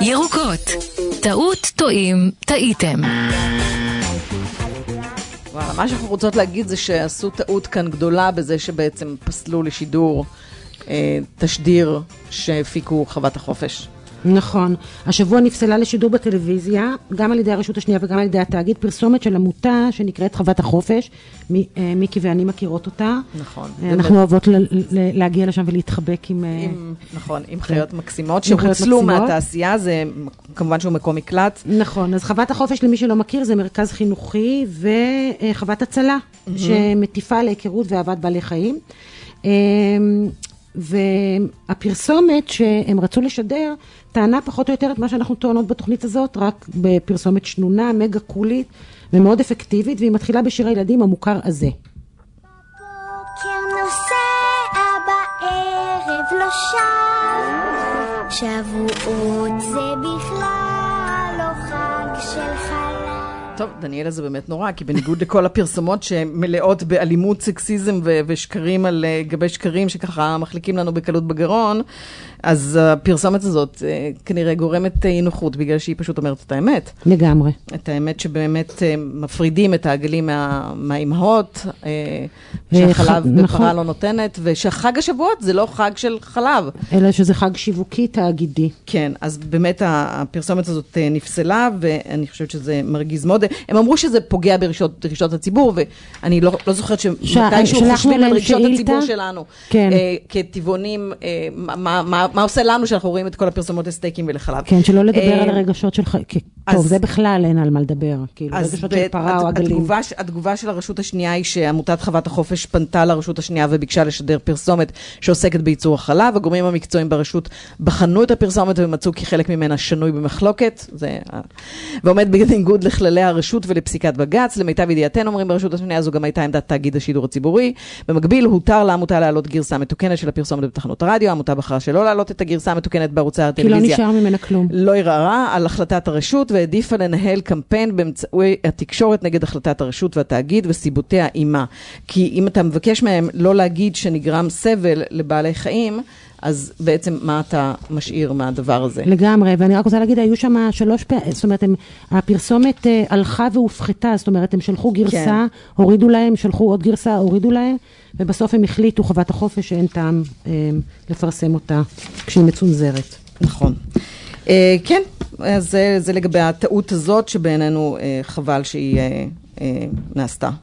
ירוקות. טעות, טועים, טעיתם. וואלה, מה שאנחנו רוצות להגיד זה שעשו טעות כאן גדולה בזה שבעצם פסלו לשידור אה, תשדיר שהפיקו חוות החופש. נכון. השבוע נפסלה לשידור בטלוויזיה, גם על ידי הרשות השנייה וגם על ידי התאגיד, פרסומת של עמותה שנקראת חוות החופש. מי, אה, מיקי ואני מכירות אותה. נכון. אה, אנחנו אוהבות ל, ל, להגיע לשם ולהתחבק עם... אה, עם, נכון, עם חיות מקסימות שהוצלו. מהתעשייה, זה כמובן שהוא מקום מקלט. נכון, אז חוות החופש, למי שלא מכיר, זה מרכז חינוכי וחוות הצלה, שמטיפה להיכרות ואהבת בעלי חיים. והפרסומת שהם רצו לשדר, טענה פחות או יותר את מה שאנחנו טוענות בתוכנית הזאת, רק בפרסומת שנונה, מגה קולית ומאוד אפקטיבית, והיא מתחילה בשיר הילדים המוכר הזה. לא שב, שבועות זה בכלל לא חג של. טוב, דניאלה זה באמת נורא, כי בניגוד לכל הפרסומות שמלאות באלימות, סקסיזם ו- ושקרים על אה, גבי שקרים, שככה מחליקים לנו בקלות בגרון, אז הפרסומת הזאת אה, כנראה גורמת אה, אי נוחות, בגלל שהיא פשוט אומרת את האמת. לגמרי. את האמת שבאמת מפרידים את העגלים מה, מהאימהות, שהחלב ח- בפרה נכון. לא נותנת, ושחג השבועות זה לא חג של חלב. אלא שזה חג שיווקי תאגידי. כן, אז באמת הפרסומת הזאת נפסלה, ואני חושבת שזה מרגיז מאוד. הם אמרו שזה פוגע ברגשות הציבור, ואני לא, לא זוכרת שמתישהו חושבים על רגשות שאילתה. הציבור שלנו. כן. אה, כטבעונים, אה, מה, מה, מה, עושה לנו שאנחנו רואים את כל הפרסומות לסטייקים ולחלב. כן, שלא לדבר אה, על הרגשות שלך, כי- אז- טוב, זה בכלל אין על מה לדבר, כאילו, רגשות של פרה או עגלים. התגובה, התגובה של הרשות השנייה היא שעמותת חוות החופש פנתה לרשות השנייה וביקשה לשדר פרסומת שעוסקת בייצור החלב. הגורמים המקצועיים ברשות בחנו את הפרסומת ומצאו כי חלק ממנה שנוי במחלוקת, זה, ועומד בניגוד לכללי הרשות ולפסיקת בג"ץ. למיטב ידיעתנו, אומרים ברשות השנייה, זו גם הייתה עמדת תאגיד השידור הציבורי. במקביל, הותר לעמותה להעלות גרסה מתוקנת של הפרסומת בתחנות הרדיו. העמותה בחרה שלא להעלות את הגרסה המתוקנת בערוצי כי לא הטלוויזיה. נשאר ממנה כלום. לא ערערה על החלטת הרשות והעדיפה לנהל קמפיין באמצעי התקשורת נגד החלטת הרשות והתאגיד וסיבותיה עימה. כי אם אתה מבקש מהם לא להגיד שנגרם סבל לבעלי חיים, אז בעצם מה אתה משאיר מהדבר הזה? לגמרי, ואני רק רוצה להגיד, היו שם שלוש פעמים, זאת אומרת, הם, הפרסומת אה, הלכה והופחתה, זאת אומרת, הם שלחו גרסה, כן. הורידו להם, שלחו עוד גרסה, הורידו להם, ובסוף הם החליטו, חוות החופש, שאין טעם אה, לפרסם אותה כשהיא מצונזרת. נכון. אה, כן, אז זה, זה לגבי הטעות הזאת שבעינינו אה, חבל שהיא אה, אה, נעשתה.